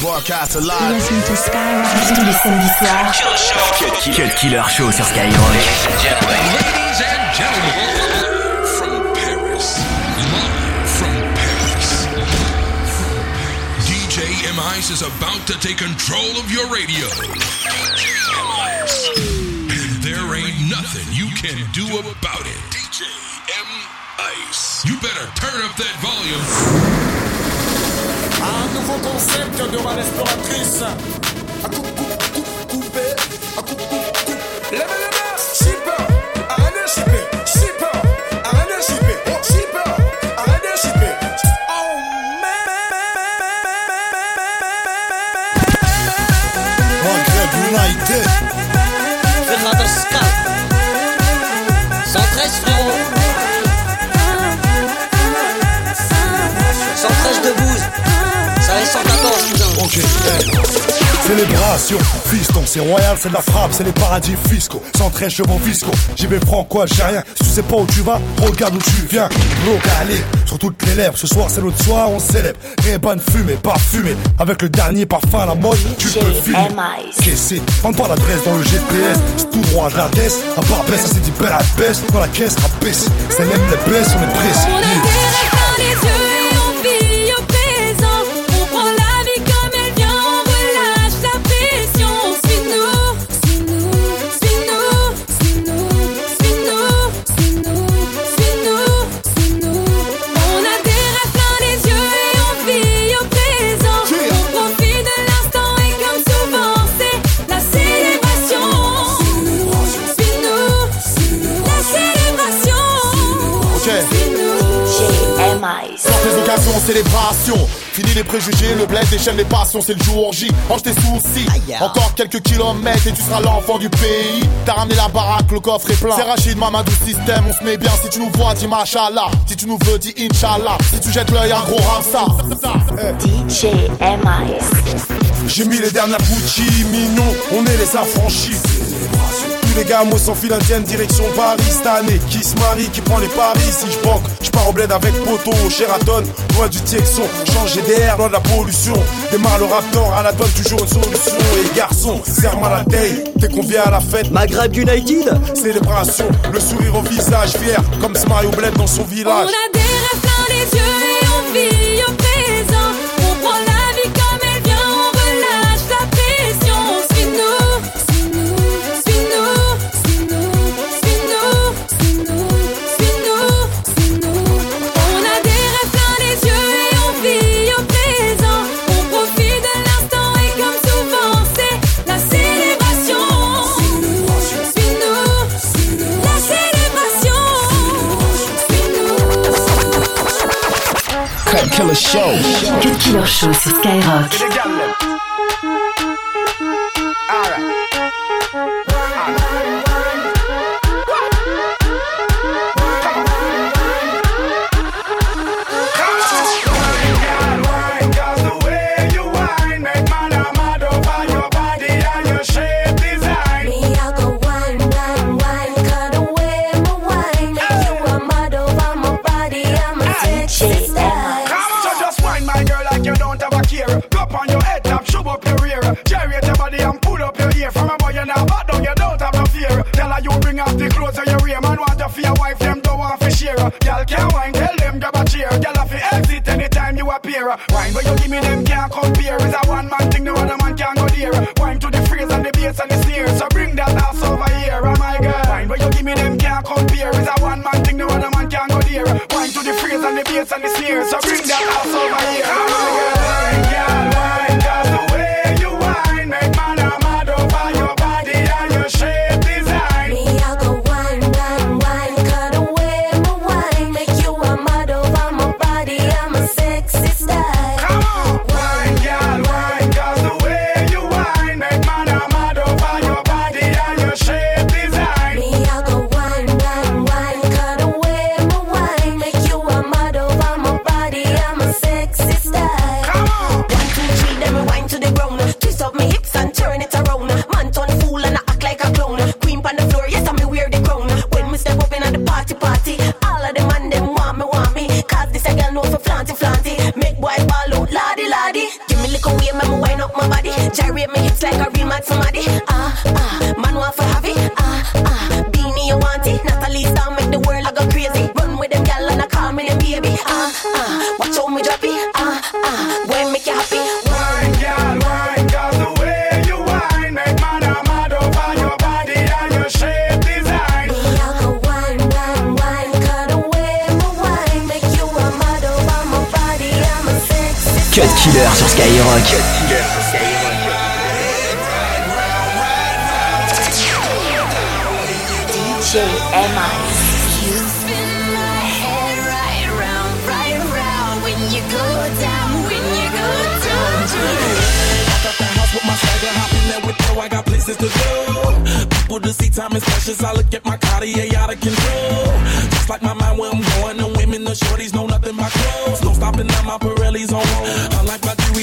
Broadcast alive. Listen to Skyrock tous les samedis soirs. Cut Killer Show sur Skyrock. Ladies and gentlemen, from Paris, live from Paris, DJ M Ice is about to take control of your radio. DJ M And there ain't nothing you can do about it. DJ M Ice. You better turn up that volume. Un nouveau concept de run exploratrice. À coupe, coupe, coupe, coupe, coupe, coupe. Lève les mains. Célébration, fiston, c'est royal, c'est de la frappe, c'est les paradis fiscaux. 113 chevaux fiscaux, j'y vais franco algérien. Si tu sais pas où tu vas, regarde où tu viens. Localé, sur toutes les lèvres. Ce soir, c'est notre soir, on célèbre. Réban fumé, parfumé. Avec le dernier parfum à la mode, tu peux filmer. JMIs. Caissé, prends pas l'adresse dans le GPS. C'est tout droit de la DES. À part baisse, c'est dit belle à baisse. Dans la caisse, rabaisse. C'est même les baisses, on est pressé. Célébration. Fini les préjugés, le bled déchaîne les passions, c'est le jour J. Range tes soucis. Encore quelques kilomètres et tu seras l'enfant du pays. T'as ramené la baraque, le coffre est plein. C'est Rachid, Mamadou, système, on se met bien. Si tu nous vois, dis machallah. Si tu nous veux, dis Inch'Allah. Si tu jettes l'œil, un gros ramsa. DJMIs. J'ai mis les dernières Gucci, Mignon, on est les affranchis. Tous les gars, moi sans fil indienne, direction Paris cette année. Qui se marie, qui prend les paris. Si je banque, je pars au bled avec Poto, Sheraton, loin du Texon. Changer d'air, loin de la pollution. Démarre le raptor, à la donne toujours une solution. Et garçon, serre-moi la taille. T'es qu'on vient à la fête, Maghreb United célébration. Le sourire au visage, fier, comme ce Mario Bled dans son On village. a des rêves plein les yeux et on vit Show sur Skyrock. Like a real mad somebody. Ah ah, man want for have it. Ah ah, beanie you want it. Natalie star make the world I go crazy. Run with them gal and I call me them baby. Ah ah, watch how me drop it. Ah ah, boy make you happy. Wine, girl, wine, 'cause the way you whine make man a mad over your body and your shape design. Me I go wine, wine, wine, 'cause the way me wine make you a mad over my body. I'm a sexy. Cut Killer sur Skyrock. DJ M.I. You spin my head right round, right round when you go down, when you go down. Got the house with my swagger, hop in there with yo, I got places to go. People to see, time is precious. I look at my Cartier out of control. Just like my mind where I'm going, women, shorties nothing but clothes. No stopping my Pirelli's on.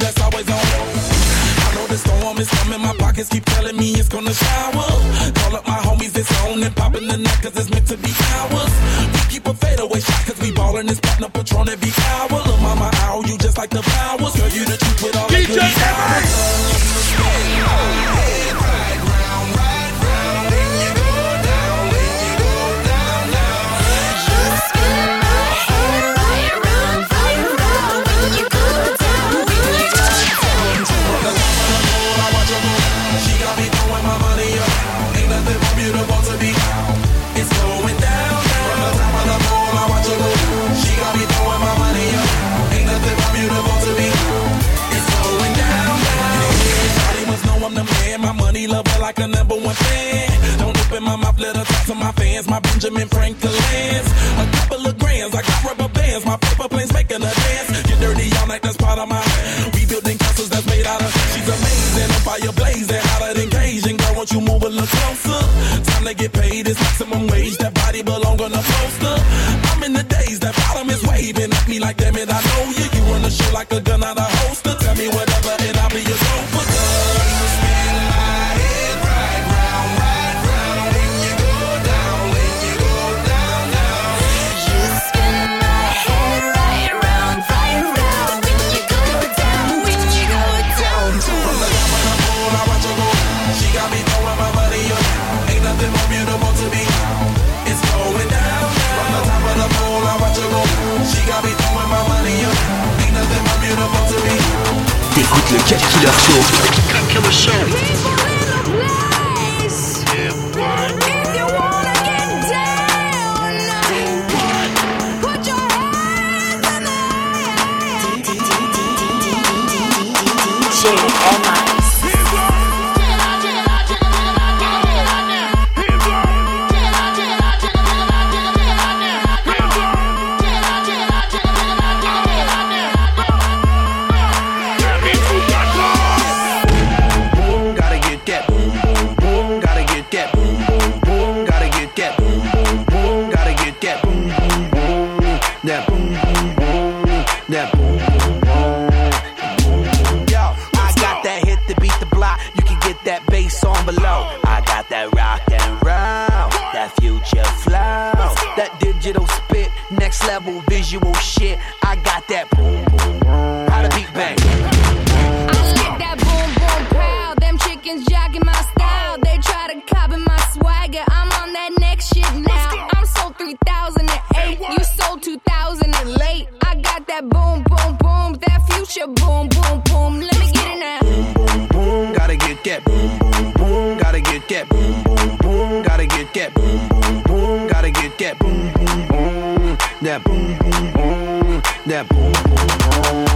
That's always on. I know storm is coming, my pockets keep telling me it's gonna shower. Call up it's on and popping the neck, cause it's meant to be ours. We keep a fadeaway shot, cause we ballin' this platinum patron every hour. Look, mama, ow, you just like the powers. Girl, you the truth with all the Benjamin Franklin's. A couple of grands, I got rubber bands. My paper planes making a dance. Get dirty all night, that's part of my. We building castles that's made out of. She's amazing, on fire blazing, hotter than Cajun. Girl, won't you move a little closer? Time to get paid, it's maximum wage. That body belong on a poster. I'm in the days, that bottom is waving at me like, damn it, I know you. You run the show like a gun out of holster. Le Cut Killer Show. Next level visual shit. I got that boom, boom, that boom boom boom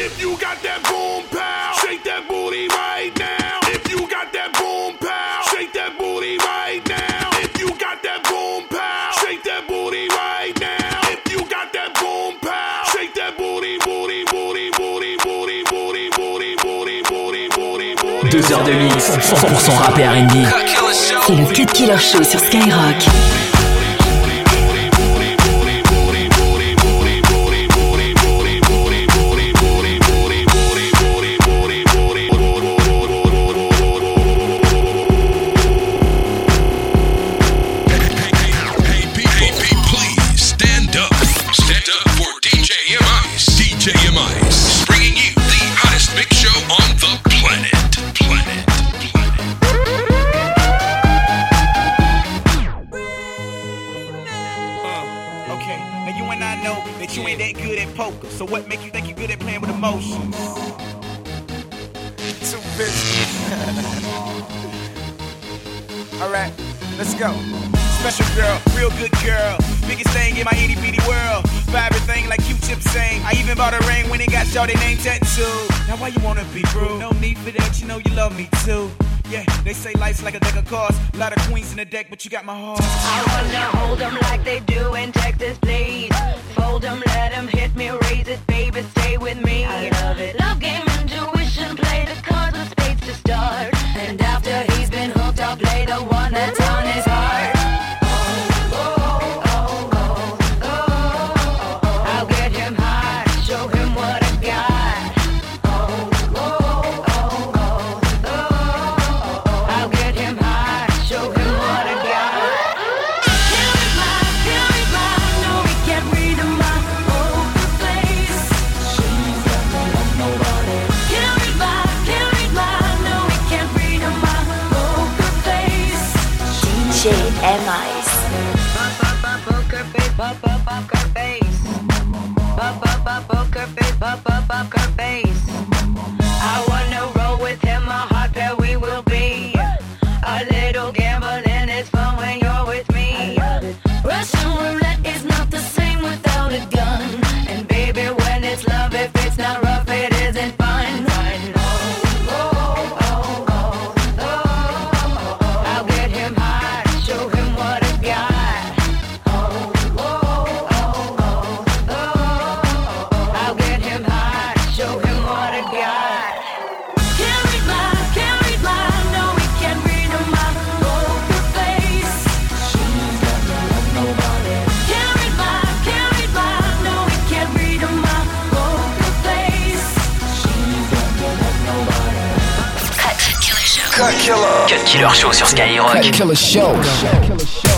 If you got that boom pow, shake that booty right now. If you got that boom pow, shake that booty right now. If you got that boom pow, shake that booty right now. If you got that boom pow, shake that booty, booty, booty, booty, booty, booty, booty, booty, booty, booty, booty. Deux heures de mix, 100% rap et R&B. C'est le Cut Killer Show sur Skyrock. That good at poker. So what make you think you're good at playing with emotions? Too busy. All right, let's go. Special girl, real good girl. Biggest thing in my itty bitty world. Buy everything like Q-tip saying. I even bought a ring when it got short name tattooed. Now why you wanna be rude? No need for that, you know you love me too. Yeah, they say life's like a deck of cards. A lot of queens in the deck, but you got my heart. I wanna hold them like they do in Texas, please. Fold them, let them hit me, raise it, baby, stay with me. I love it. Love game, intuition, play the cards with spades to start. And after he's been hooked, I'll play the one that's on his Poker up her face. Cut Killer. Cut Killer Show sur Skyrock. Cut Killer Show.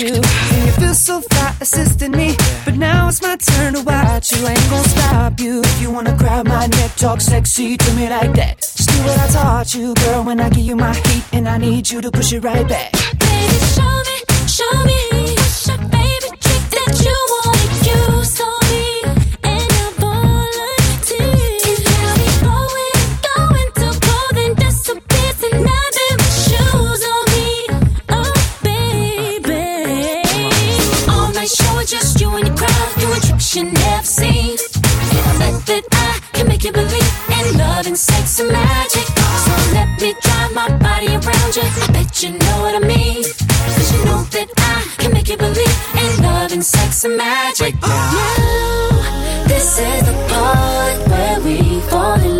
You. And you feel so fly assisting me. But now it's my turn to watch you. Ain't gonna stop you. If you wanna grab my neck, talk sexy to me like that. Just do what I taught you, girl. When I give you my heat, and I need you to push it right back. Baby, show me, show me. Make you believe in love and sex and magic. So let me drive my body around you. I bet you know what I mean. Cause you know that I can make you believe in love and sex and magic. Now, this is the part where we fall in love.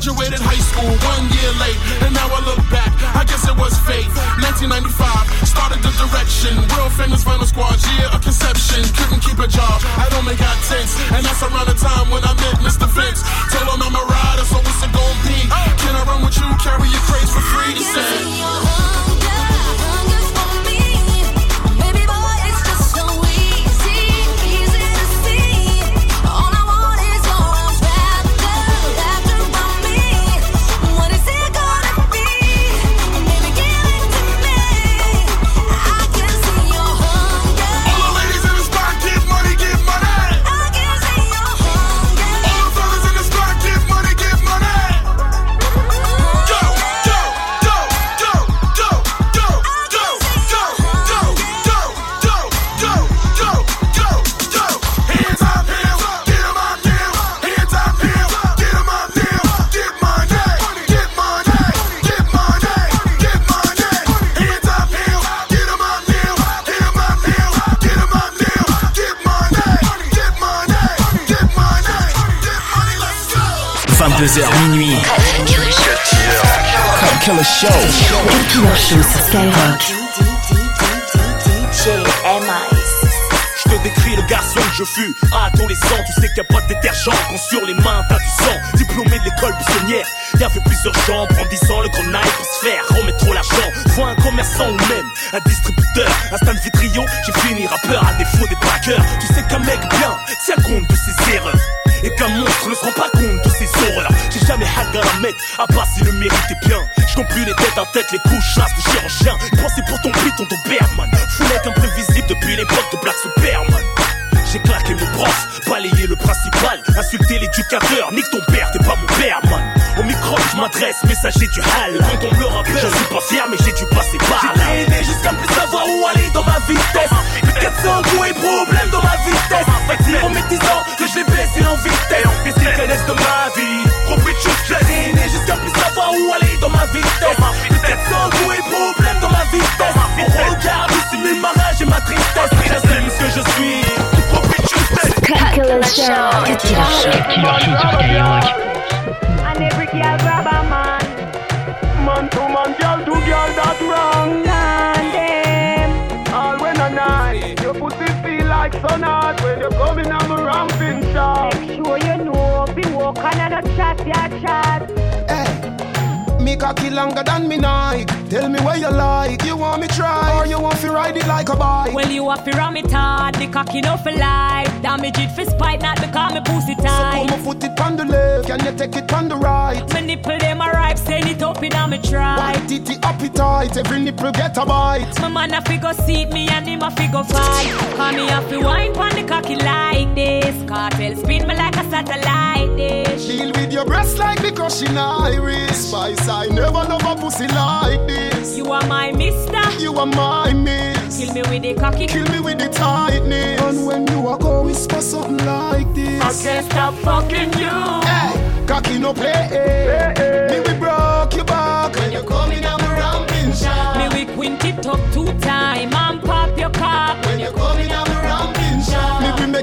Graduated high school one year late, and now I look back. I guess it was fate. 1995 started the direction. World famous final squad, year a conception. Couldn't keep a job. I don't make out tense, and that's around the time when I met Mr. Vince. 22h minuit. Show. Show. Je te décris le garçon que je fus Adolescent, tu sais qu'il n'y a pas de détergent Quand sur les mains t'as du sang Diplômé de l'école buissonnière Y'avait plusieurs gens brandissant le grenaille Pour se faire remettre trop l'argent Faut un commerçant ou même un distributeur Un stand vitrio, j'ai fini rappeur à défaut des braqueurs Tu sais qu'un mec bien tient compte de ses erreurs et qu'un monstre ne se rend pas compte de ses horreurs J'ai jamais hack à la mettre, à part si le mérite est bien. Je plus les têtes en tête, les couches, chasse de chirurgien Pensez pour ton prix, ton Doberman Fou mec imprévisible depuis l'époque de Black Superman. J'ai claqué mon prof, balayé le principal, insulté l'éducateur, nique ton père, t'es pas mon père, man. Micro, je m'adresse, messager du hal. Quand on me le rappelle, je suis pas fier, mais j'ai dû passer par là. J'ai traîné jusqu'à plus savoir où aller dans ma vitesse. Plus de 400 coups et problèmes dans ma vitesse. Fait en mes 10 ans que je l'ai baissé en vitesse. Qu'est-ce qu'ils connaissent de ma vie? Juste, j'ai traîné jusqu'à plus savoir où aller dans ma vitesse. Plus de 400 coups et problèmes dans ma vitesse. On regarde, dissimule ma rage et ma tristesse. J'assume ce que je suis. Cut Killer Show. Cut Killer Show. Cut Killer Show sur Skyrock. To man, girl to girl, that's wrong. And them. All when a night, your pussy feel like sun hot when you come in on the ramping shop. Make sure you know, be walking and a chat, ya chat. Me cocky longer than me Nike. Tell me where you like. You want me try or you want to ride it like a bike? Well, you have to ram it hard, the cocky no for life. Damage it for spite, not because me pussy tight. So come put it on the left, can you take it on the right? My nipple them a ripe, send it up in a me try. White titty appetite, every nipple get a bite. My man a figure seat me and him a figure fight. Call me have to wine pon the cocky like this. Kartel spin me like a satellite dish. Deal with your breasts like the crushing iris. Spice, I never love a pussy like this. You are my mister. You are my miss. Kill me with the cocky. Kill me with the tightness. And when you walk out, whisper something like this. I can't stop fucking you. Hey, cocky no play. Me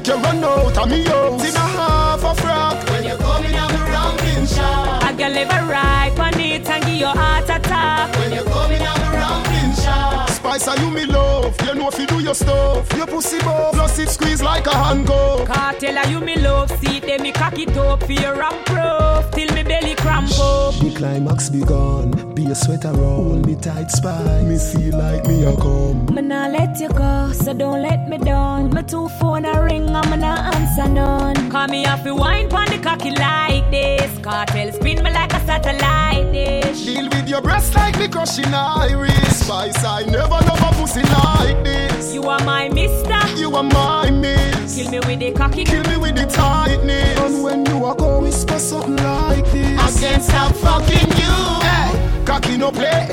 you run out of me house in a half a frock. When you coming on the ramping shot. I can live a right on it and give your heart attack. When you coming on the ramping shot. Spice, are you me love? You know if you do your stuff. Your pussy buff, plus it squeeze like a handcuff. Kartel are you me love, see them me cock it up for your ramp proof till me belly cramp up. The climax begun. Be a sweater roll, hold me tight spine. Me feel like me a come. Me nah let you go, so don't let me down. My two phone a ring, I'm not answer none. Call me off the wine pon the cocky like this. Kartel spin me like a satellite dish. Deal with your breast like me crushing iris. Spice, I never love a pussy like this. You are my mister. You are my miss. Kill me with the cocky. Kill me with the tightness. And when you walk out, whisper something like this. I can't stop fucking you. Hey, cocky no play.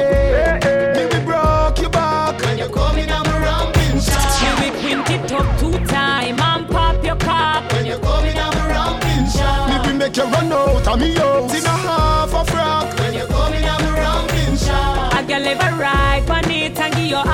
Me we broke your back when you coming on the ramping shot. Me we quint it up two time and pop your cock. When you coming on the ramping shot. Me we make you run out of me house in a half a frock. When you coming on the ramping shot. I can live a right on it and give your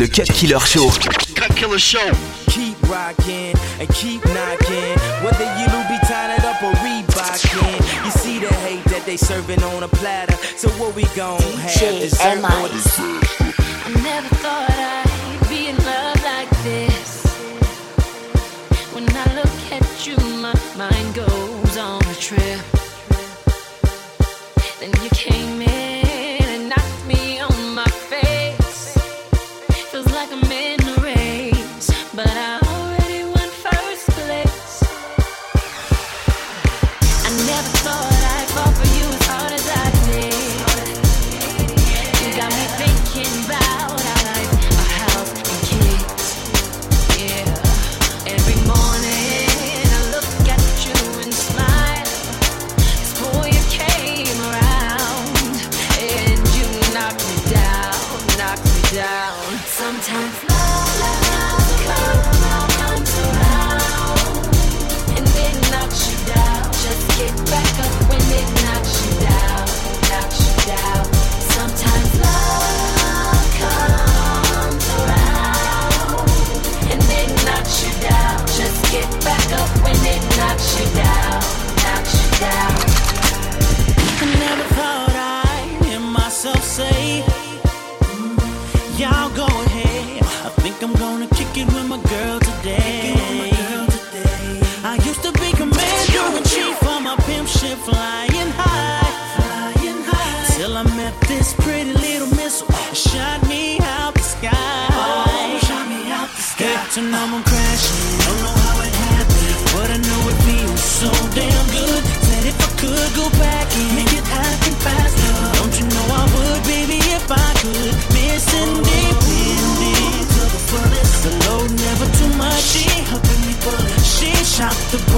le Cut Killer Show. Cut Killer Show. Keep rocking and keep knocking. Whether you Louboutin it up or Reebokin. You see the hate that they serving on a platter. So what we gon' have? Dessert? I never thought I'd be in love like this. When I look at you, my mind goes on a trip. Then you. like I'm in a race, but I shot the